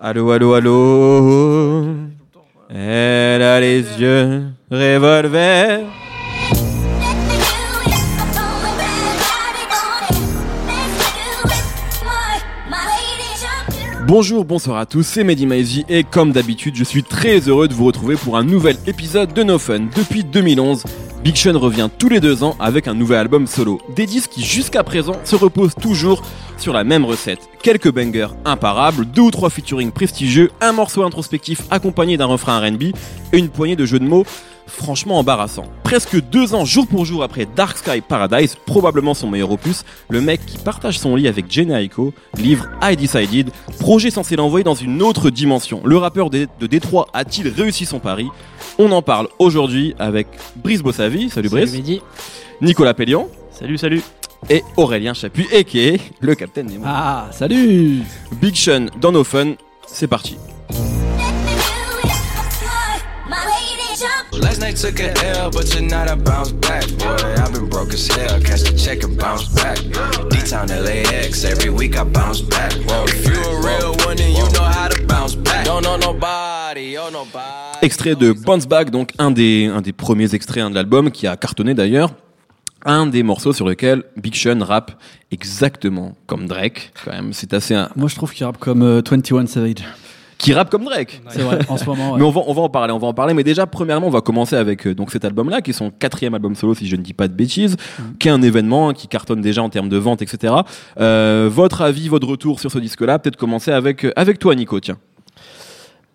Allô, allô, allô. Elle a les yeux revolver. Bonjour, bonsoir à tous, c'est Mehdi Maizy et comme d'habitude, je suis très heureux de vous retrouver pour un nouvel épisode de No Fun. Depuis 2011, Big Sean revient tous les deux ans avec un nouvel album solo. Des disques qui jusqu'à présent se reposent toujours sur la même recette. Quelques bangers imparables, deux ou trois featuring prestigieux, un morceau introspectif accompagné d'un refrain RB et une poignée de jeux de mots franchement embarrassant. Presque deux ans jour pour jour après Dark Sky Paradise, probablement son meilleur opus, le mec qui partage son lit avec Jenny Aiko livre I Decided, projet censé l'envoyer dans une autre dimension. Le rappeur de, Détroit a-t-il réussi son pari? On en parle aujourd'hui avec Brice Bossavi, salut Brice. Salut Nicolas Pellion. Salut, salut. Et Aurélien Chapuis, est le Capitaine Nemo. Ah, salut Big Sean dans nos fun, c'est parti. Last night took a L, but tonight I bounce back. Boy, I've been broke as hell. Catch the check and bounce back. D-Town LAX, every week I bounce back. Whoa, if you a real one, then you know how to bounce back. Don't know nobody, oh nobody. Extrait de Bounce Back, donc un des, un des premiers extraits hein, de l'album qui a cartonné d'ailleurs un des morceaux sur lequel Big Sean rappe exactement comme Drake. Quand même, c'est assez. Moi, je trouve qu'il rappe comme euh, 21 Savage qui rappe comme Drake. C'est vrai, en ce moment. Mais on va, on va en parler, on va en parler. Mais déjà, premièrement, on va commencer avec euh, donc cet album-là, qui est son quatrième album solo, si je ne dis pas de bêtises, mm. qui est un événement qui cartonne déjà en termes de vente, etc. Euh, votre avis, votre retour sur ce disque-là, peut-être commencer avec euh, avec toi, Nico. Tiens.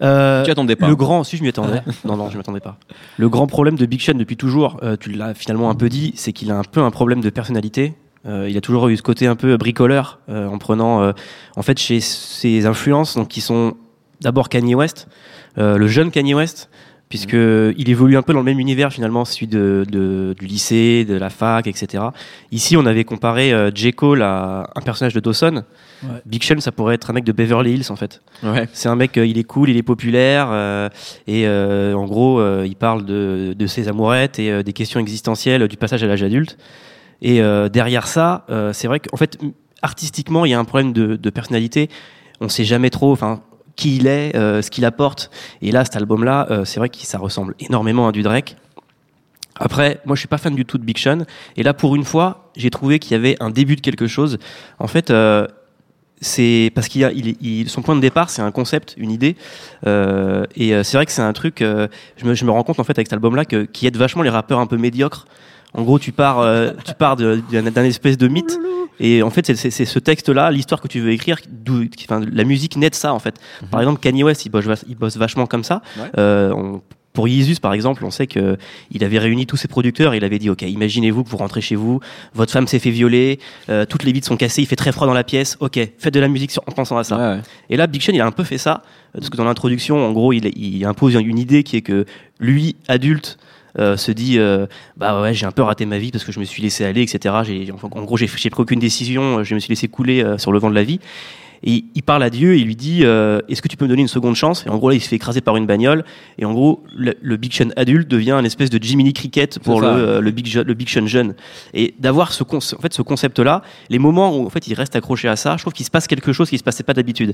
Euh, tu attendais pas. Le grand, si je m'y attendais. non, non, je m'attendais pas. Le grand problème de Big Sean depuis toujours, euh, tu l'as finalement un peu dit, c'est qu'il a un peu un problème de personnalité. Euh, il a toujours eu ce côté un peu bricoleur en prenant, en fait, chez ses influences, donc qui sont d'abord Kanye West, euh, le jeune Kanye West, puisque mm. il évolue un peu dans le même univers finalement, celui de, du lycée, de la fac, etc. Ici, on avait comparé euh, J. Cole à un personnage de Dawson. Big Sean, ça pourrait être un mec de Beverly Hills en fait. C'est un mec, euh, il est cool, il est populaire, et en gros, il parle de, de, ses amourettes et des questions existentielles du passage à l'âge adulte. Et derrière ça, c'est vrai qu'en fait, artistiquement, il y a un problème de, de personnalité. On sait jamais trop. Enfin, qui il est, euh, ce qu'il apporte. Et là, cet album-là, euh, c'est vrai que ça ressemble énormément à du Drake. Après, moi, je suis pas fan du tout de Big Sean. Et là, pour une fois, j'ai trouvé qu'il y avait un début de quelque chose. En fait, euh, c'est parce qu'il a, son point de départ, c'est un concept, une idée. et c'est vrai que c'est un truc. je, me, je me rends compte en fait avec cet album-là que qui aide vachement les rappeurs un peu médiocres. En gros, tu pars, tu pars d'un espèce de mythe et en fait, c'est ce texte-là, l'histoire que tu veux écrire, enfin, la musique naît de ça, en fait. Mhm. Par exemple, Kanye West, il bosse, il bosse vachement comme ça. Euh, pour Yeezus, par exemple, on sait que il avait réuni tous ses producteurs. Il avait dit, ok, imaginez-vous que vous rentrez chez vous, votre femme s'est fait violer, euh, toutes les vitres sont cassées, il fait très froid dans la pièce. Ok, faites de la musique en pensant à ça. Et là, Big Sean, il a un peu fait ça, parce que dans l'introduction, en gros, il, il impose une idée qui est que lui, adulte, euh, se dit euh, bah ouais j'ai un peu raté ma vie parce que je me suis laissé aller etc j'ai en gros j'ai pris aucune décision je me suis laissé couler euh, sur le vent de la vie et il parle à Dieu, il lui dit euh, Est-ce que tu peux me donner une seconde chance? Et en gros, là, il se fait écraser par une bagnole. Et en gros, le, Big Sean adulte devient un espèce de Jiminy Cricket pour le, euh, le, Big, le Big Sean jeune. Et d'avoir ce, en fait, ce concept-là, les moments où en fait, il reste accroché à ça, je trouve qu'il se passe quelque chose qui se passait pas d'habitude.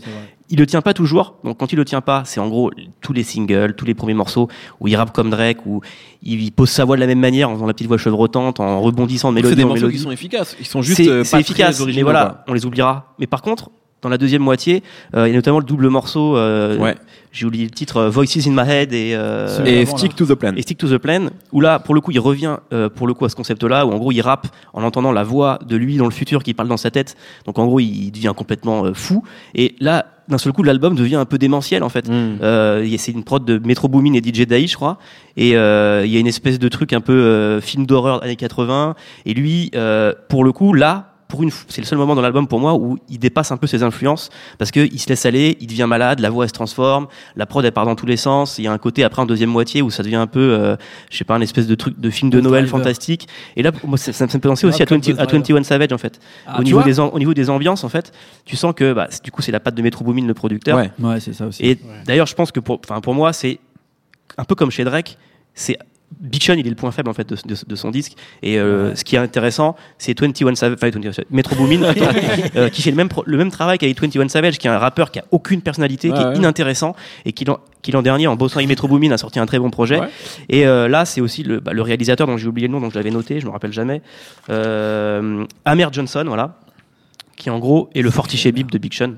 Il le tient pas toujours. Donc, quand il le tient pas, c'est en gros tous les singles, tous les premiers morceaux où il rappe comme Drake, où il pose sa voix de la même manière en faisant la petite voix chevrotante, en rebondissant de mélodie C'est des morceaux qui sont efficaces. Ils sont juste euh, pas efficace, mais voilà, on les oubliera. Mais par contre, dans la deuxième moitié, euh, il y a notamment le double morceau. Euh, ouais. J'ai oublié le titre, euh, Voices in My Head et, euh, et Stick to the Plan. Et Stick to the Plan, où là, pour le coup, il revient pour le coup à ce concept-là, où en gros, il rappe en entendant la voix de lui dans le futur qui parle dans sa tête. Donc en gros, il devient complètement fou. Et là, d'un seul coup, l'album devient un peu démentiel en fait. Mm. c'est une prod de Metro Boomin et DJ Dai, je crois. Et il y a une espèce de truc un peu film d'horreur années 80. Et lui, pour le coup, là, pour une, c'est le seul moment dans l'album pour moi où il dépasse un peu ses influences parce que il se laisse aller, il devient malade, la voix elle se transforme, la prod elle part dans tous les sens. Il y a un côté après en deuxième moitié où ça devient un peu, euh, je sais pas, un espèce de truc de film de Noël fantastique. Et là, moi, ça, me fait penser aussi à, 20, à 21 Savage en fait. Ah, au niveau des au niveau des ambiances en fait, tu sens que bah, du coup c'est la patte de Metro Boomin le producteur. Ouais, ouais c'est ça aussi. Et d'ailleurs, je pense que pour, pour moi c'est un peu comme chez Drake, c'est Sean, il est le point faible en fait de, de, son disque. Et euh, ce qui est intéressant, c'est 21 Savage, enfin, Metro Boomin, euh, qui fait le même le même travail qu'avec 21 Savage, qui est un rappeur qui a aucune personnalité, qui est inintéressant et qui qui l'an dernier en bossant avec Metro Boomin a sorti un très bon projet. Et euh, là, c'est aussi le, bah, le réalisateur dont j'ai oublié le nom, donc je l'avais noté, je me rappelle jamais. Amer Johnson, voilà, qui en gros est le fortiche bip de Big Sean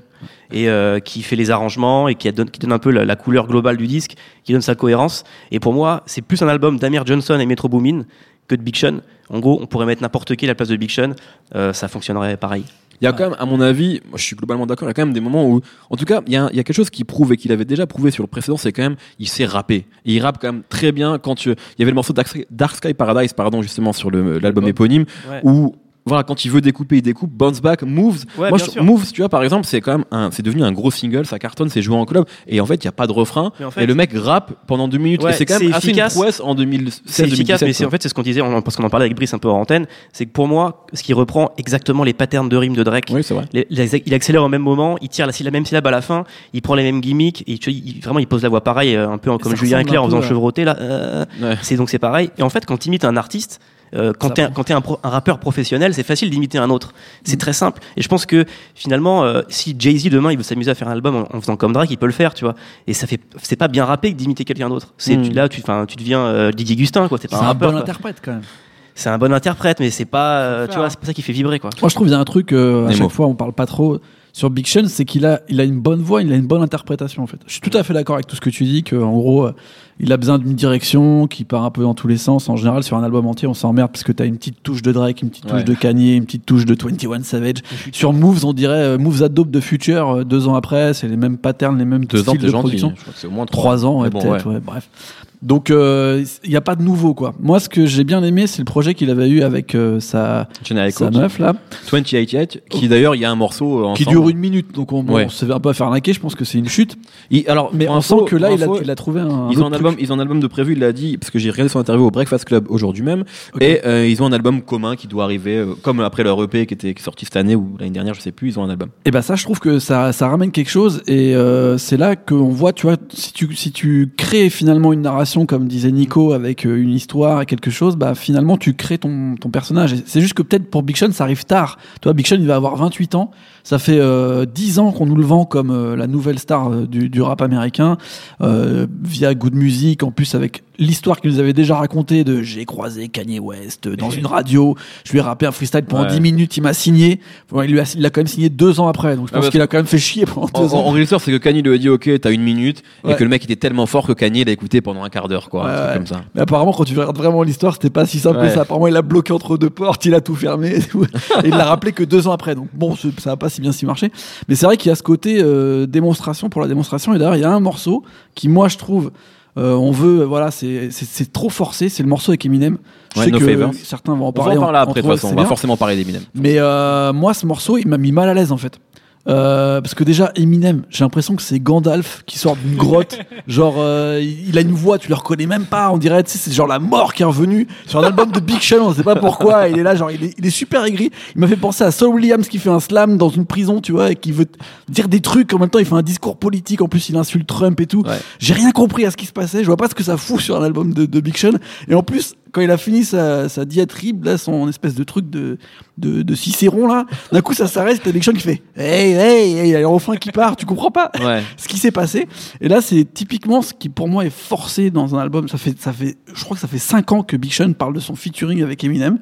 et euh, qui fait les arrangements et qui donne, qui donne un peu la, couleur globale du disque, qui donne sa cohérence. Et pour moi, c'est plus un album d'Amir Johnson et Metro Boomin que de Big Sean. En gros, on pourrait mettre n'importe qui à la place de Big Sean, euh, ça fonctionnerait pareil. Il y a quand même, à mon avis, moi je suis globalement d'accord, il y a quand même des moments où, en tout cas, il y a, il y a quelque chose qui prouve et qu'il avait déjà prouvé sur le précédent, c'est quand même, il sait rapper. Et il rappe quand même très bien quand tu, il y avait le morceau Dark Sky, Paradise, pardon, justement, sur l'album éponyme, où voilà, quand il veut découper, il découpe. Bounce Back, Moves. Moi, Moves, tu vois, par exemple, c'est quand même un, c'est devenu un gros single, ça cartonne, c'est joué en club, et en fait, il y a pas de refrain, et le mec rappe pendant deux minutes. et c'est quand même assez efficace. une prouesse en 2016 C'est efficace, mais c'est en fait, c'est ce qu'on disait, parce qu'on en parlait avec Brice un peu en antenne, c'est que pour moi, ce qui reprend exactement les patterns de rime de Drake. Oui, c'est vrai. il accélère au même moment, il tire la, la même syllabe à la fin, il prend les mêmes gimmicks, et tu il, vraiment, il pose la voix pareil, euh, un peu comme Julien Eclair en faisant chevroter, là. Euh, c'est donc c'est pareil. Et en fait, quand tu imites un artiste, euh, quand t'es quand es un, un, rappeur professionnel, c'est facile d'imiter un autre. C'est mm. très simple. Et je pense que finalement, euh, si Jay Z demain il veut s'amuser à faire un album en, faisant comme Drake, il peut le faire, tu vois. Et ça fait, c'est pas bien rappé d'imiter quelqu'un d'autre. C'est mm. là, tu, tu deviens euh, Didier Gustin, quoi. C'est pas un, un bon interprète quand même c'est un bon interprète, mais c'est pas, tu vois, c'est pas ça qui fait vibrer, quoi. Moi, je trouve qu'il y a un truc, à chaque fois, on parle pas trop sur Big Sean, c'est qu'il a, il a une bonne voix, il a une bonne interprétation, en fait. Je suis tout à fait d'accord avec tout ce que tu dis, qu'en gros, il a besoin d'une direction qui part un peu dans tous les sens. En général, sur un album entier, on s'emmerde parce que t'as une petite touche de Drake, une petite touche de Kanye, une petite touche de 21 Savage. Sur Moves, on dirait euh, Moves Adobe de Future, euh, deux ans après, c'est les mêmes patterns, les mêmes deux styles de production. Je crois que c'est au moins trois, ans, peut-être, bref. Donc il euh, n'y a pas de nouveau quoi. Moi ce que j'ai bien aimé c'est le projet qu'il avait eu avec euh, sa, sa meuf là. 28 qui d'ailleurs il y a un morceau ensemble. qui dure une minute donc on, on se fait un peu faire naquer. Je pense que c'est une chute. alors mais on sent que là il, a, il, a, trouvé un. Ils ont un album, ils ont un album de prévu. Il a dit parce que j'ai regardé son interview au Breakfast Club aujourd'hui même et euh, ils ont un album commun qui doit arriver comme après leur EP qui était qui est sorti cette année ou l'année dernière je sais plus ils ont un album. Et ben ça je trouve que ça ça ramène quelque chose et c'est là qu'on voit tu vois si tu si tu crées finalement une narration comme disait Nick avec euh, une histoire et quelque chose, bah finalement tu crées ton, ton personnage. C'est juste que peut-être pour Big Sean ça arrive tard. Toi, Big Sean il va avoir 28 ans. Ça fait euh, 10 ans qu'on nous le vend comme euh, la nouvelle star euh, du, du, rap américain via Good Music, en plus avec l'histoire qu'il nous avait déjà racontée de j'ai croisé Kanye West dans une radio, je lui ai rappé un freestyle pendant 10 minutes, il m'a signé. il lui a, il a quand même signé deux ans après, donc je pense qu'il a quand même fait chier pendant deux ans. En, en c'est que Kanye lui a dit ok, t'as une minute, et que le mec était tellement fort que Kanye l'a écouté pendant un quart d'heure, quoi. comme ça. Mais apparemment, quand tu regardes vraiment l'histoire, c'était pas si simple que ça. Apparemment, il a bloqué entre deux portes, il a tout fermé, et, il l'a rappelé que deux ans après. Donc bon, ça va pas si bien si marché. Mais c'est vrai qu'il y a ce côté euh, démonstration pour la démonstration. Et d'ailleurs, il y a un morceau qui, moi, je trouve, euh, on veut, voilà, c'est trop forcé. C'est le morceau avec Eminem. Je sais que certains vont en parler. On va en parler après, de toute façon. On va forcément parler d'Eminem. Mais euh, moi, ce morceau, il m'a mis mal à l'aise, en fait. Euh, parce que déjà Eminem, j'ai l'impression que c'est Gandalf qui sort d'une grotte. genre, euh, il a une voix, tu le reconnais même pas. On dirait, tu sais, c'est genre la mort qui est revenue sur un album de Big Sean. On sait pas pourquoi. Il est là, genre, il est, il est super aigri. Il m'a fait penser à Saul Williams qui fait un slam dans une prison, tu vois, et qui veut dire des trucs. En même temps, il fait un discours politique. En plus, il insulte Trump et tout. J'ai rien compris à ce qui se passait. Je vois pas ce que ça fout sur un album de, de Big Sean. Et en plus, quand il a fini sa, sa diatribe, là, son espèce de truc de, de, de Cicéron, là, d'un coup, ça s'arrête, t'as Sean qui fait Hey, hey, hey, il y a le refrain qui part, tu comprends pas ce qui s'est passé. Et là, c'est typiquement ce qui, pour moi, est forcé dans un album. Ça fait, ça fait, je crois que ça fait 5 ans que Big Sean parle de son featuring avec Eminem.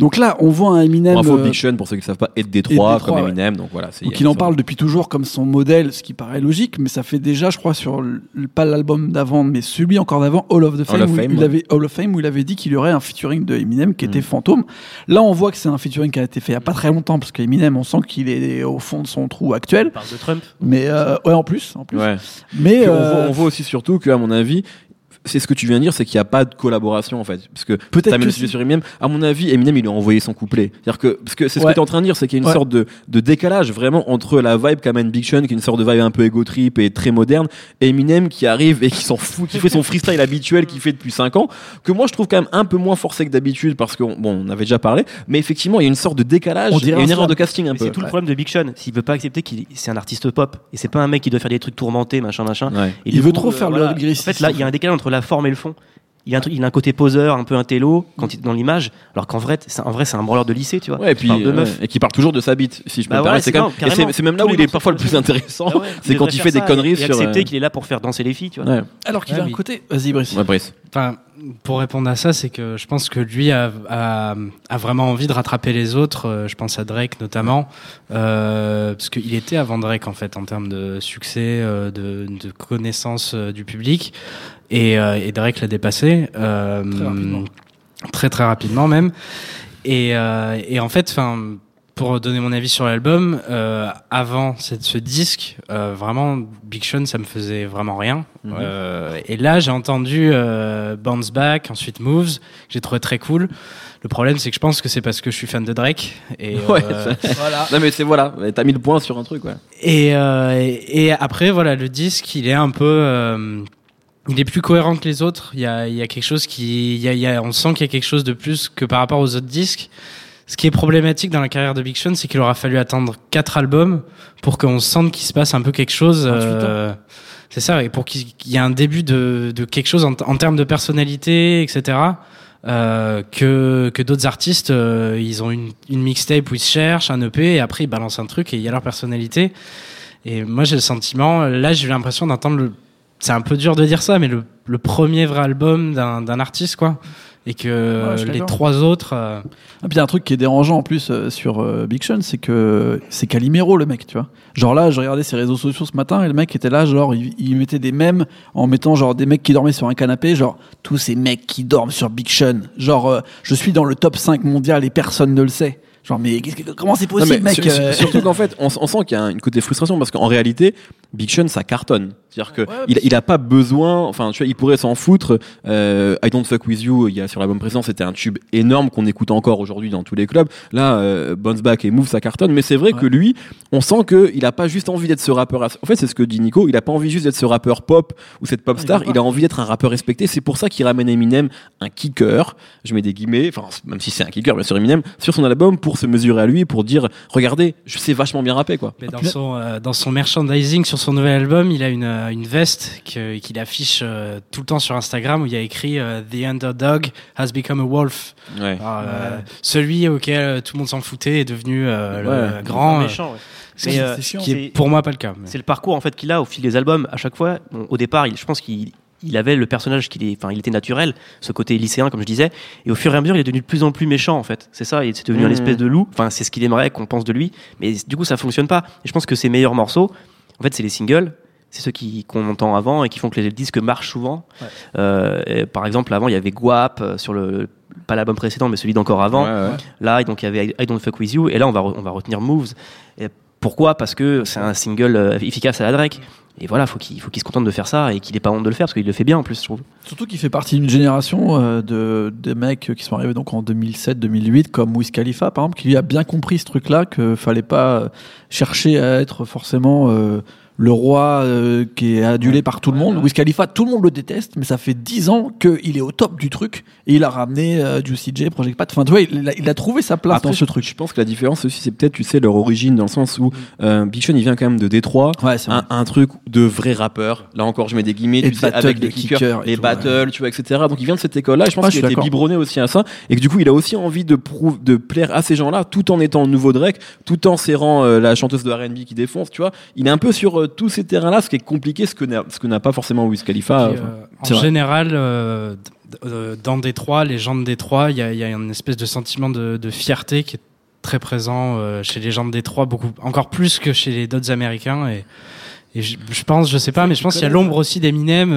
Donc là, on voit un Eminem. Info Big Sean, pour ceux qui ne savent pas, est Détroit, comme Eminem. Donc voilà. Donc il en parle depuis toujours comme son modèle, ce qui paraît logique, mais ça fait déjà, je crois, sur pas l'album d'avant, mais celui encore d'avant, All of the Fame, où, il avait, All of Fame, où il avait dit qu'il y aurait un featuring de Eminem qui était mm. fantôme. Là, on voit que c'est un featuring qui a été fait il n'y a pas très longtemps, parce qu'Eminem, on sent qu'il est au fond de son trou actuel. Il parle de Trump. Mais euh, ouais, en plus, en plus. Ouais. Mais euh, on, voit, aussi surtout qu'à mon avis, c'est ce que tu viens de dire, c'est qu'il n'y a pas de collaboration en fait, parce que peut-être que si... sur Eminem. À mon avis, Eminem il lui a envoyé son couplet. C'est-à-dire que parce que c'est ce que tu es en train de dire, c'est qu'il y a une sorte de, de décalage vraiment entre la vibe qu'amène Big Sean, qui est une sorte de vibe un peu ego trip et très moderne, et Eminem qui arrive et qui s'en fout, qui fait son freestyle habituel qu'il fait depuis 5 ans, que moi je trouve quand même un peu moins forcé que d'habitude parce que bon, on avait déjà parlé, mais effectivement il y a une sorte de décalage, il y a une erreur de casting un peu. C'est tout le problème de Big Sean, s'il veut pas accepter qu'il c'est un artiste pop et c'est pas un mec qui doit faire des trucs tourmentés, machin, machin. il veut trop faire le En fait là, il y a un décalage entre la forme et le fond il a un, il a un côté poseur, un peu un télo quand il est dans l'image, alors qu'en vrai, c'est en vrai, c'est un branleur de lycée, tu vois. Ouais, et puis de meuf. et qui parle toujours de sa bite, si je peux bah me C'est même, c'est même là où il est parfois le plus intéressant, ah c'est quand il fait des conneries sur. accepter qu'il est là pour faire danser les filles, tu vois. Alors qu'il a un côté. Vas-y, Brice. Brice. Enfin, pour répondre à ça, c'est que je pense que lui a, a, a, vraiment envie de rattraper les autres. Euh, je pense à Drake notamment, euh, parce qu'il était avant Drake en fait en termes de succès, euh, de, de, connaissance euh, du public, et, et Drake l'a dépassé très, très, très rapidement même. Et, et en fait, enfin pour donner mon avis sur l'album, euh, avant cette, ce disque, euh, vraiment Big Sean, ça me faisait vraiment rien. Mhm. euh, et là, j'ai entendu euh, Bounce Back, ensuite Moves, que j'ai trouvé très cool. Le problème, c'est que je pense que c'est parce que je suis fan de Drake. Et, ouais, voilà. Non, mais c'est voilà, t'as mis le point sur un truc, ouais. Et, euh, et, et, après, voilà, le disque, il est un peu il est plus cohérent que les autres. Il y a, il y a quelque chose qui, il y a, il y a, on sent qu'il y a quelque chose de plus que par rapport aux autres disques. Ce qui est problématique dans la carrière de Big Sean, c'est qu'il aura fallu attendre quatre albums pour qu'on sente qu'il se passe un peu quelque chose. Euh, c'est ça, et pour qu'il y ait un début de, de quelque chose en, en, termes de personnalité, etc. Euh, que, que d'autres artistes, euh, ils ont une, une mixtape où ils se cherchent, un EP, et après ils balancent un truc et il y a leur personnalité. Et moi j'ai le sentiment, là j'ai eu l'impression d'entendre le... C'est un peu dur de dire ça, mais le, le premier vrai album d'un artiste, quoi et que les trois autres. Euh... Ah, puis il y a un truc qui est dérangeant en plus euh, sur euh, Big Sean, c'est que c'est Calimero le mec, tu vois. Genre là, je regardais ses réseaux sociaux ce matin et le mec était là, genre il, mettait des mèmes en mettant genre des mecs qui dormaient sur un canapé, genre tous ces mecs qui dorment sur Big Sean. Genre euh, je suis dans le top 5 mondial et personne ne le sait. Genre, mais comment c'est possible, mec Surtout qu'en fait, on, on, sent qu'il y a une côté frustration parce qu'en réalité, Big Sean, ça cartonne. C'est-à-dire que il, il, a pas besoin, enfin, tu vois, il pourrait s'en foutre. Euh, I Don't Fuck With You, il y a sur l'album précédent, c'était un tube énorme qu'on écoute encore aujourd'hui dans tous les clubs. Là, euh, Bounce Back et Move, ça cartonne. Mais c'est vrai que lui, on sent que il a pas juste envie d'être ce rappeur. En fait, c'est ce que dit Nico. Il a pas envie juste d'être ce rappeur pop ou cette pop star. il, a envie d'être un rappeur respecté. C'est pour ça qu'il ramène Eminem un kicker. Je mets des guillemets, enfin, même si c'est un kicker, bien sûr, Eminem, sur son album pour se mesurer à lui, pour dire, regardez, je sais vachement bien rapper, quoi. Mais dans son, euh, dans son merchandising sur son nouvel album, il a une, euh, une veste qu'il affiche euh, tout le temps sur Instagram où il y a écrit euh, The underdog has become a wolf. Ouais. celui auquel tout le monde s'en foutait est devenu le grand. méchant, c'est qui est pour moi pas le cas. C'est le parcours en fait qu'il a au fil des albums. À chaque fois, au départ, il, je pense qu'il il avait le personnage qui est, enfin, il était naturel, ce côté lycéen, comme je disais, et au fur et à mesure, il est devenu de plus en plus méchant, en fait. C'est ça, il est devenu un mmh. espèce de loup. Enfin, c'est ce qu'il aimerait qu'on pense de lui, mais du coup, ça fonctionne pas. Et je pense que ses meilleurs morceaux, en fait, c'est les singles. C'est ceux qui qu'on entend avant et qui font que les disques marchent souvent. Euh, par exemple, avant, il y avait Guap euh, sur le pas l'album précédent, mais celui d'encore avant. Là, donc il y avait I Don't Fuck With You, et là, on va on va retenir Moves. Et pourquoi? Parce que c'est un single euh, efficace à la Drake. Et voilà, faut il faut qu'il se contente de faire ça et qu'il n'ait pas honte de le faire parce qu'il le fait bien en plus, je trouve. Surtout qu'il fait partie d'une génération de, de mecs qui sont arrivés donc en 2007-2008, comme Wiz Khalifa par exemple, qui a bien compris ce truc-là, qu'il fallait pas chercher à être forcément le roi euh, qui est adulé par tout le monde. Wiz Khalifa, tout le monde le déteste, mais ça fait dix ans qu'il est au top du truc et il a ramené euh, Juicy J, Project Pat. Enfin, tu vois, il, a, trouvé sa place dans ce truc. Je pense que la différence aussi, c'est peut-être, tu sais, leur origine dans le sens où mm. euh, Big Sean, il vient quand même de Détroit, ouais, un, un, truc de vrai rappeur. Là encore, je mets des guillemets, tu sais, avec les kickers, et battle, tu vois, etc. Donc il vient de cette école-là. Je pense qu'il a été biberonné aussi à ça et que du coup, il a aussi envie de de plaire à ces gens-là, tout en étant le nouveau Drake, tout en serrant la chanteuse de R&B qui défonce. Tu vois, il est un peu sur tous ces terrains-là qui est compliqué, ce que n'a, ce que n'a pas forcément Wiz Khalifa. Euh, en général, euh, euh, dans Détroit, les gens de Détroit, il y a, y a, une espèce de sentiment de, de fierté qui est très présent chez les gens de Détroit, beaucoup, encore plus que chez les d'autres Américains. Et, et je, je, pense, je sais pas, mais je pense qu'il y a l'ombre aussi d'Eminem,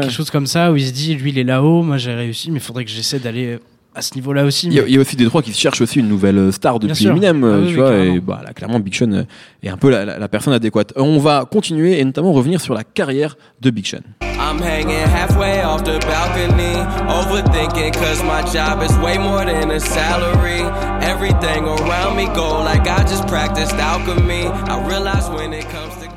quelque chose comme ça, où il se dit, lui, il est là-haut, moi j'ai réussi, mais il faudrait que j'essaie d'aller à ce niveau-là aussi. Il y, a aussi des trois qui cherchent aussi une nouvelle euh, star depuis Eminem, ah euh, tu vois, et bah là, clairement Big Sean euh, est un peu la, la, la, personne adéquate. On va continuer et notamment revenir sur la carrière de Big Sean. I'm hanging halfway off the balcony, overthinking cause my job is way more than a salary. Everything around me go like I just practiced alchemy. I realize when it comes to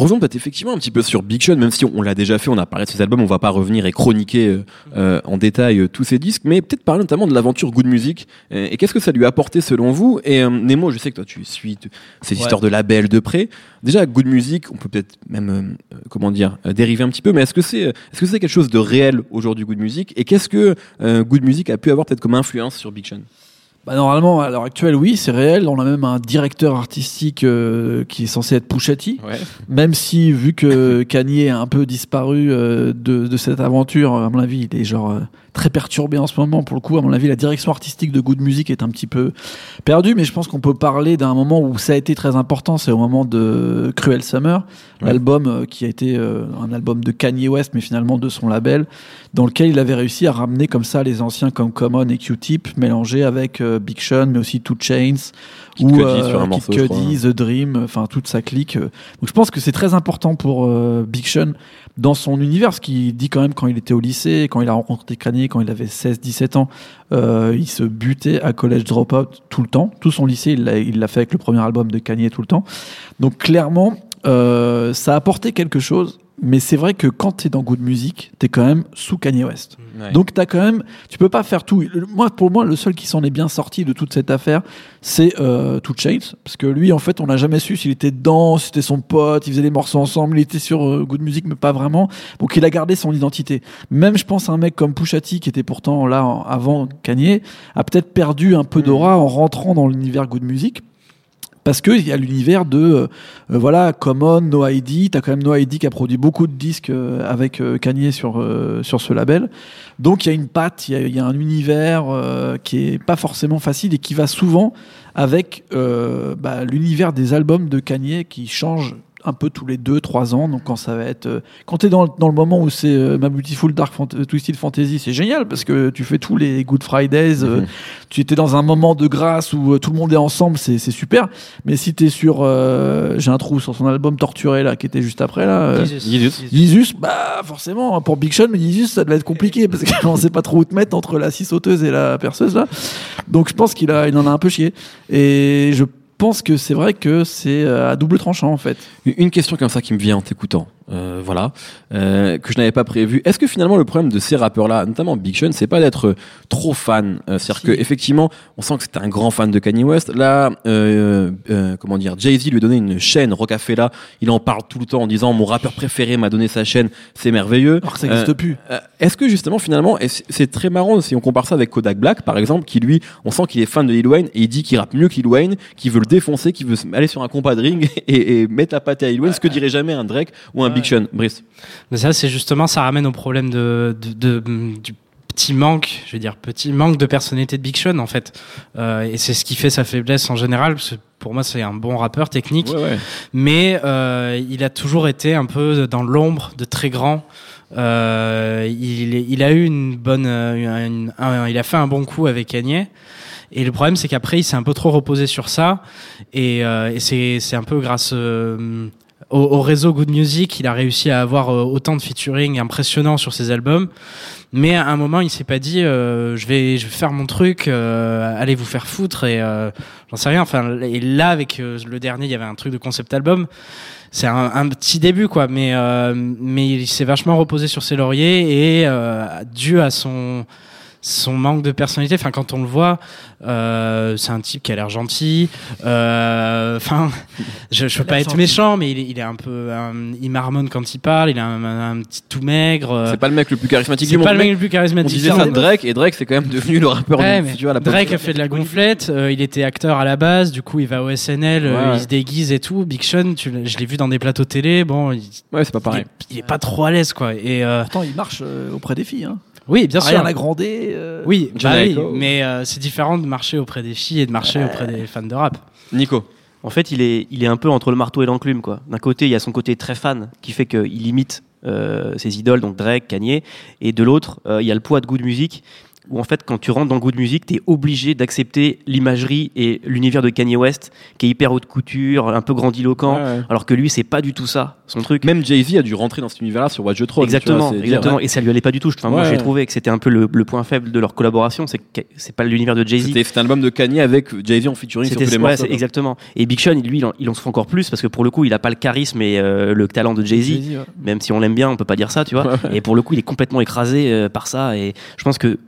Revenons peut-être effectivement un petit peu sur Big Sean, même si on, l'a déjà fait, on a parlé de ses albums, on va pas revenir et chroniquer euh, euh, en détail euh, tous ses disques, mais peut-être parler notamment de l'aventure Good Music. et qu'est-ce que ça lui a apporté selon vous? Et Nemo, je sais que toi tu suis ces histoires de labels de près. Déjà, Good Music, on peut peut-être même, comment dire, dériver un petit peu, mais est-ce que c'est est-ce que c'est quelque chose de réel aujourd'hui Good Music? Et qu'est-ce que Good Music a pu avoir peut-être comme influence sur Big Sean bah normalement, à l'heure actuelle, oui, c'est réel. On a même un directeur artistique euh, qui est censé être Pouchati. Même si, vu que Kanye a un peu disparu euh, de, de, cette aventure, à mon avis, il est genre euh, très perturbé en ce moment. Pour le coup, à mon avis, la direction artistique de Good Music est un petit peu perdue. Mais je pense qu'on peut parler d'un moment où ça a été très important. C'est au moment de Cruel Summer, l'album qui a été un album de Kanye West, mais finalement de son label, dans lequel il avait réussi à ramener comme ça les anciens comme Common et Q-Tip, mélangés avec Big Sean, mais aussi Two Chains, Kid ou euh, Kid Cudi, The Dream, enfin toute sa clique. Donc je pense que c'est très important pour euh, Big Sean dans son univers, ce qu'il dit quand même quand il était au lycée, quand il a rencontré Kanye, quand il avait 16-17 ans, euh, il se butait à College Dropout tout le temps. Tout son lycée, il l'a fait avec le premier album de Kanye tout le temps. Donc clairement, euh, ça a apporté quelque chose mais c'est vrai que quand tu es dans Good Music, tu es quand même sous Kanye West. Donc tu quand même tu peux pas faire tout. Moi pour moi le seul qui s'en est bien sorti de toute cette affaire, c'est euh, Two Chains parce que lui en fait, on n'a jamais su s'il était dedans, c'était son pote, il faisait des morceaux ensemble, il était sur euh, Good Music mais pas vraiment. Donc il a gardé son identité. Même je pense un mec comme Pusha T qui était pourtant là avant Kanye a peut-être perdu un peu d'aura en rentrant dans l'univers Good Music parce qu'il y a l'univers de euh, euh, voilà Common, No ID. T'as quand même No ID qui a produit beaucoup de disques euh, avec Kanye sur ce label. Donc il y a une patte, il y, y a, un univers qui est pas forcément facile et qui va souvent avec bah, l'univers des albums de Kanye qui change un peu tous les 2-3 ans. Donc quand ça va être, euh, quand tu es dans, dans, le moment où c'est euh, ma Beautiful Dark euh, Twisted Fantasy, c'est génial parce que tu fais tous les Good Fridays, mhm. tu étais dans un moment de grâce où tout le monde est ensemble, c'est super. Mais si tu es sur, j'ai un trou sur son album Torturé là, qui était juste après là, Jesus. bah forcément pour Big Sean, mais Jesus ça devait être compliqué parce qu'on sait pas trop où te mettre entre la scie sauteuse et la perceuse là. Donc je pense qu'il a, il en a un peu chié. Et je pense que c'est vrai que c'est à double tranchant en fait. Une question comme ça qui me vient en t'écoutant. Euh, voilà, euh, que je n'avais pas prévu. Est-ce que finalement le problème de ces rappeurs-là, notamment Big Sean, c'est pas d'être trop fan euh, C'est-à-dire que effectivement, on sent que c'est un grand fan de Kanye West. Là, comment dire, Jay Z lui a donné une chaîne Rocafella. Il en parle tout le temps en disant mon rappeur préféré m'a donné sa chaîne, c'est merveilleux. Alors que ça n'existe plus. Est-ce que justement finalement, c'est très marrant si on compare ça avec Kodak Black par exemple, qui lui, on sent qu'il est fan de Lil Wayne et il dit qu'il rappe mieux qu'il Wayne, qu'il veut le défoncer, qu'il veut aller sur un compas de ring et, mettre la pâte à Lil Wayne, ce que dirait jamais un Drake ou un Big Brice. Mais ça, c'est justement, ça ramène au problème de, de, du petit manque, je veux dire, petit manque de personnalité de Big Sean, en fait. Euh, et c'est ce qui fait sa faiblesse en général, parce que pour moi, c'est un bon rappeur technique. Mais euh, il a toujours été un peu dans l'ombre de très grands. Euh, il, il, a eu une bonne, il a fait un bon coup avec Kanye. Et le problème, c'est qu'après, il s'est un peu trop reposé sur ça. Et, et c'est un peu grâce au, réseau Good Music, il a réussi à avoir euh, autant de featuring impressionnants sur ses albums. Mais à un moment, il s'est pas dit, euh, je vais, je vais faire mon truc, euh, allez vous faire foutre et j'en sais rien. Enfin, et là, avec le dernier, il y avait un truc de concept album. C'est un, un, petit début, quoi. Mais mais il s'est vachement reposé sur ses lauriers et dû à son son manque de personnalité. Enfin, quand on le voit, euh, c'est un type qui a l'air gentil. Euh, enfin, je, je veux pas être méchant, mais il est, il est un peu, il marmonne quand il parle. Il a un, petit tout maigre. Euh. C'est pas le mec le plus charismatique du monde. C'est pas le mec le plus charismatique. On disait ça de Drake et Drake c'est quand même devenu le rappeur ouais, du à la Drake a fait de la gonflette. il était acteur à la base. Du coup, il va au SNL, il se déguise et tout. Big Sean, tu, je l'ai vu dans des plateaux télé. Bon, il, ouais, c'est pas pareil. Il, est pas trop à l'aise, quoi. Et pourtant, il marche auprès des filles. Hein. Oui, bien sûr. Rien à grandir. Euh. Oui, bah mais euh, c'est différent de marcher auprès des filles et de marcher auprès des fans de rap. Nico. En fait, il est, il est un peu entre le marteau et l'enclume. quoi. D'un côté, il y a son côté très fan qui fait qu'il imite euh, ses idoles, donc Drake, Kanye, et de l'autre, il y a le poids de goût de musique où en fait quand tu rentres dans le goût de musique, tu es obligé d'accepter l'imagerie et l'univers de Kanye West qui est hyper haute couture, un peu grandiloquent, alors que lui c'est pas du tout ça, son truc. Même Jay-Z a dû rentrer dans cet univers-là sur Watch the Throne. Exactement, exactement. et ça lui allait pas du tout. Enfin, moi j'ai trouvé que c'était un peu le, point faible de leur collaboration, c'est que c'est pas l'univers de Jay-Z. C'était un album de Kanye avec Jay-Z en featuring sur tous les morceaux. Exactement. Et Big Sean, lui, il en, se fait encore plus parce que pour le coup, il a pas le charisme et euh, le talent de Jay-Z. Même si on l'aime bien, on peut pas dire ça, tu vois. et pour le coup, il est complètement écrasé euh, par ça. Et je pense que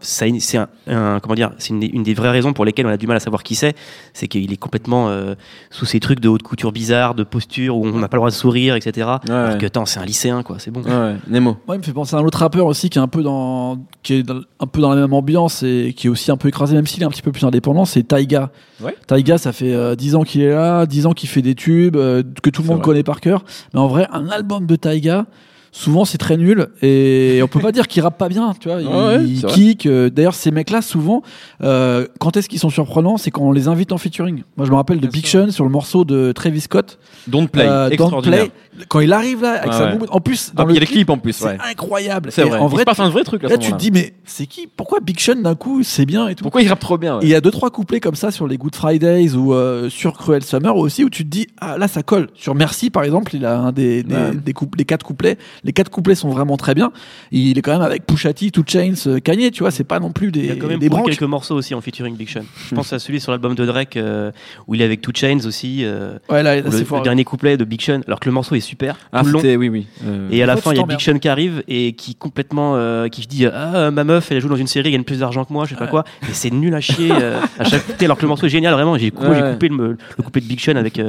c'est un, comment dire, c'est une, des vraies raisons pour lesquelles on a du mal à savoir qui c'est, c'est qu'il est complètement euh, sous ces trucs de haute couture bizarre, de posture où on n'a pas le droit de sourire, etc. alors que attends, c'est un lycéen, quoi, c'est bon. Ouais, Nemo. Ouais, il me fait penser à un autre rappeur aussi qui est un peu dans, qui est un peu dans la même ambiance et qui est aussi un peu écrasé, même s'il est un petit peu plus indépendant, c'est Taiga. Ouais. Taiga, ça fait 10 euh, ans qu'il est là, 10 ans qu'il fait des tubes euh, que tout le monde connaît par cœur. Mais en vrai, un album de Taiga souvent c'est très nul et on peut pas dire qu'ils rappent pas bien tu vois. Ils, kick euh, d'ailleurs ces mecs là souvent euh, quand est-ce qu'ils sont surprenants c'est quand on les invite en featuring. Moi je me rappelle de Big Sean sur le morceau de Travis Scott. Don't Play euh, Don't Play. Quand il arrive là avec sa en plus dans ah, le il y a les clips en plus c'est incroyable. C'est vrai. en vrai c'est un vrai truc là, tu te dis mais c'est qui? Pourquoi Big Sean d'un coup c'est bien et tout? Pourquoi il rappe trop bien il y a deux trois couplets comme ça sur les Good Fridays ou sur Cruel Summer aussi où tu te dis ah là ça colle. Sur Merci par exemple il a un des des, des, des quatre couplets les quatre couplets sont vraiment très bien. Il est quand même avec Pusha T, Two Chains, euh, Kanye, tu vois, c'est pas non plus des. Il y a quand même des quelques morceaux aussi en featuring Big Sean. Je pense à celui sur l'album de Drake euh, où il est avec Two Chains aussi. Euh, ouais, là, le, fort, dernier couplet de Big Sean, alors que le morceau est super. Ah, long. oui, oui. et à la fin, il y a Big Sean qui arrive et qui complètement, qui dit ah ma meuf, elle joue dans une série, elle gagne plus d'argent que moi, je sais pas quoi. Et c'est nul à chier à chaque côté, alors que le morceau est génial, vraiment. J'ai coupé le, le, couplet de Big Sean avec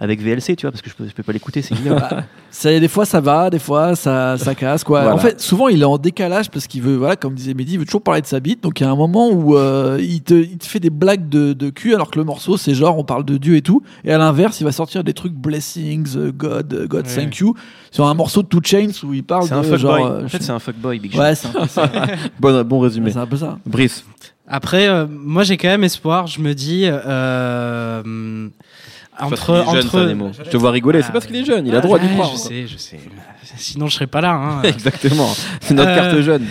avec VLC, tu vois, parce que je peux, je peux pas l'écouter, c'est génial. ça, des fois ça va, des fois ça, ça casse quoi. En fait, souvent il est en décalage parce qu'il veut, voilà, comme disait Mehdi, il veut toujours parler de sa bite. Donc il y a un moment où euh, il, te, il, te, fait des blagues de, de, cul alors que le morceau c'est genre on parle de Dieu et tout. Et à l'inverse, il va sortir des trucs blessings, euh, God, euh, God thank you sur un morceau de Two Chains où il parle de un genre. en fait, c'est un fuckboy, Big Ouais, c'est un peu ça. bon, bon résumé. C'est un peu ça. Brice. Après, moi j'ai quand même espoir. Je me dis. Entre, entre... je te vois rigoler, c'est parce qu'il est jeune, il a droit d'y croire. Je sais, je sais. Sinon, je serais pas là. Hein. Exactement. C'est notre carte euh, jeune.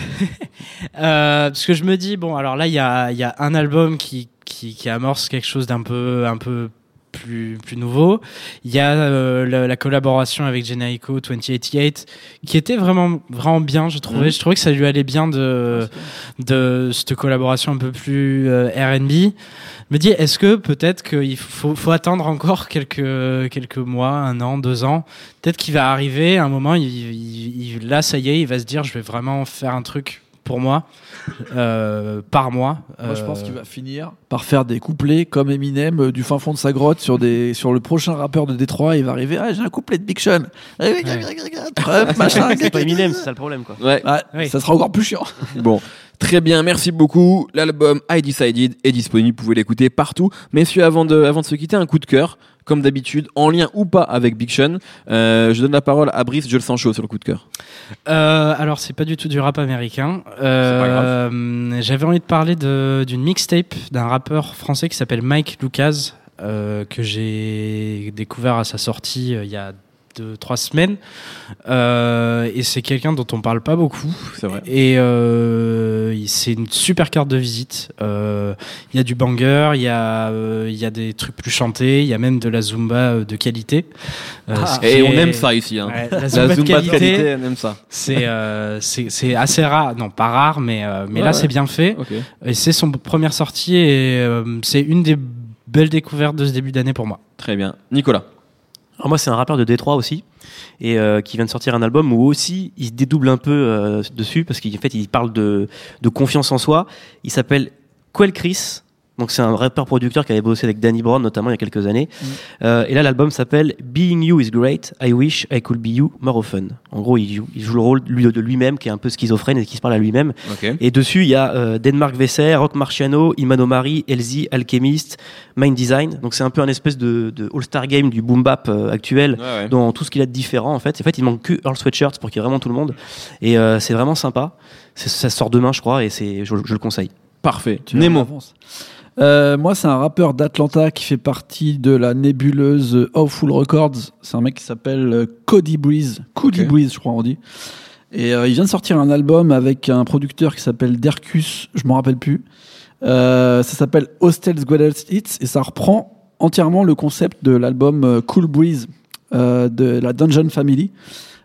euh, parce que je me dis, bon, alors là, il y a, y a un album qui, qui, qui amorce quelque chose d'un peu, un peu plus, plus nouveau. Il y a euh, la, collaboration avec Jenaiko 2088 qui était vraiment, vraiment bien, je trouvais. Mm. Je trouvais que ça lui allait bien de, de cette collaboration un peu plus euh, RB. me dis, est-ce que peut-être qu'il faut, faut attendre encore quelques, quelques mois, un an, deux ans? Peut-être qu'il va arriver un moment, il, il, là, ça y est, il va se dire, je vais vraiment faire un truc pour moi euh, par mois. Moi, je pense euh, qu'il va finir par faire des couplets comme Eminem euh, du fin fond de sa grotte sur des sur le prochain rappeur de Détroit. Il va arriver, ah, j'ai un couplet de Big Sean. c'est pas Eminem, c'est ça le problème quoi. Ouais. Ça sera encore plus chiant. bon. Très bien, merci beaucoup. L'album I Decided est disponible, vous pouvez l'écouter partout. Messieurs, avant de, avant de se quitter, un coup de cœur comme d'habitude, en lien ou pas avec Big Sean. Euh, je donne la parole à Brice, je le sens chaud sur le coup de cœur. Euh, alors, c'est pas du tout du rap américain. Euh, j'avais envie de parler d'une mixtape d'un rappeur français qui s'appelle Mike Lucas, que j'ai découvert à sa sortie il y a trois semaines. Euh, et c'est quelqu'un dont on parle pas beaucoup. C'est vrai. Et euh, c'est une super carte de visite. Euh, il y a du banger, il y, a, il y a des trucs plus chantés, il y a même de la zumba de qualité. Ah, et on aime ça ici. Hein. la, zumba de, qualité, on aime ça. C'est assez rare, non pas rare, mais, mais là c'est bien fait. Et c'est son première sortie et c'est une des belles découvertes de ce début d'année pour moi. Très bien. Nicolas moi, c'est un rappeur de Détroit aussi, et euh, qui vient de sortir un album où aussi il se dédouble un peu euh, dessus parce qu'en fait, il parle de, de confiance en soi. Il s'appelle Quel Chris. Donc c'est un rappeur producteur qui avait bossé avec Danny Brown notamment il y a quelques années. Mm. Euh, et là l'album s'appelle Being You is Great, I Wish I Could Be You More Often. En gros il joue, il joue le rôle de lui-même qui est un peu schizophrène et qui se parle à lui-même. Et dessus il y a euh, Denmark Vesser, Rock Marciano, Imano Mari, Elsie, Alchemist, Mind Design. Donc c'est un peu un espèce de, de all-star game du boom bap euh, actuel dans tout ce qu'il a de différent en fait. En fait il manque que Earl Sweatshirts pour qu'il y ait vraiment tout le monde. Et euh, c'est vraiment sympa. Ça sort demain je crois et c'est je, je le conseille. Parfait. Nemo. Euh, moi, c'est un rappeur d'Atlanta qui fait partie de la nébuleuse Awful Records. C'est un mec qui s'appelle euh, Cody Breeze. Cody Breeze, je crois, on dit. Et il vient de sortir un album avec un producteur qui s'appelle Dercus, je m'en rappelle plus. ça s'appelle Hostel's Greatest Hits et ça reprend entièrement le concept de l'album Cool Breeze de la Dungeon Family.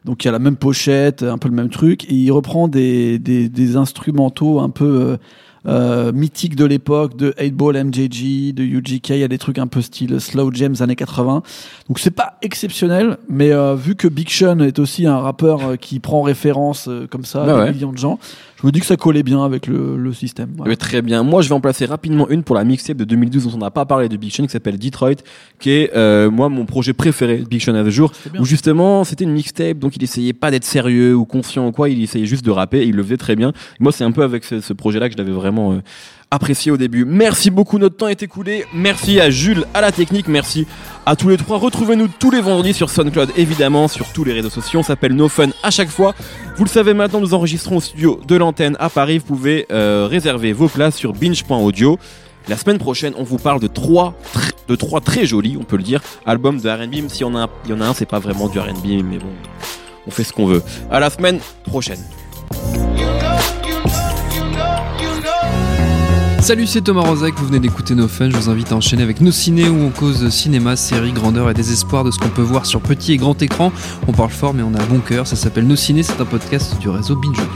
Donc il y a la même pochette, un peu le même truc, et il reprend des, des, des instrumentaux un peu euh, mythique de l'époque, de 8-Ball MJG, de UGK, il y a des trucs un peu style Slow James années 80. Donc c'est pas exceptionnel, mais euh, vu que Big Sean est aussi un rappeur euh, qui prend référence comme ça à des millions de gens, je me dis que ça collait bien avec le, le système. Mais très bien. Moi, je vais en placer rapidement une pour la mixtape de 2012 dont on n'a pas parlé de Big Sean qui s'appelle Detroit, qui est euh, moi mon projet préféré de Big Sean à ce jour, où justement c'était une mixtape, donc il essayait pas d'être sérieux ou conscient ou quoi, il essayait juste de rapper, et il le faisait très bien. Moi, c'est un peu avec ce, ce projet-là que je l'avais vraiment euh, apprécié au début. Merci beaucoup, notre temps est écoulé. Merci à Jules, à la technique, merci à tous les trois. Retrouvez-nous tous les vendredis sur SoundCloud, évidemment, sur tous les réseaux sociaux. On s'appelle No Fun à chaque fois. Vous le savez maintenant, nous enregistrons au studio de l'antenne à Paris. Vous pouvez euh, réserver vos places sur binge.audio. La semaine prochaine, on vous parle de trois, de trois très jolis, on peut le dire, albums de R&B. Y en a il y en a un, c'est pas vraiment du R&B, mais bon, on fait ce qu'on veut. À la semaine prochaine. Salut, c'est Thomas Rozek, vous venez d'écouter nos fun. Je vous invite à enchaîner avec nos ciné où on cause cinéma, série, grandeur et désespoir de ce qu'on peut voir sur petit et grand écran. On parle fort, mais on a bon cœur. Ça s'appelle Nos Ciné, c'est un podcast du réseau Binge Audio.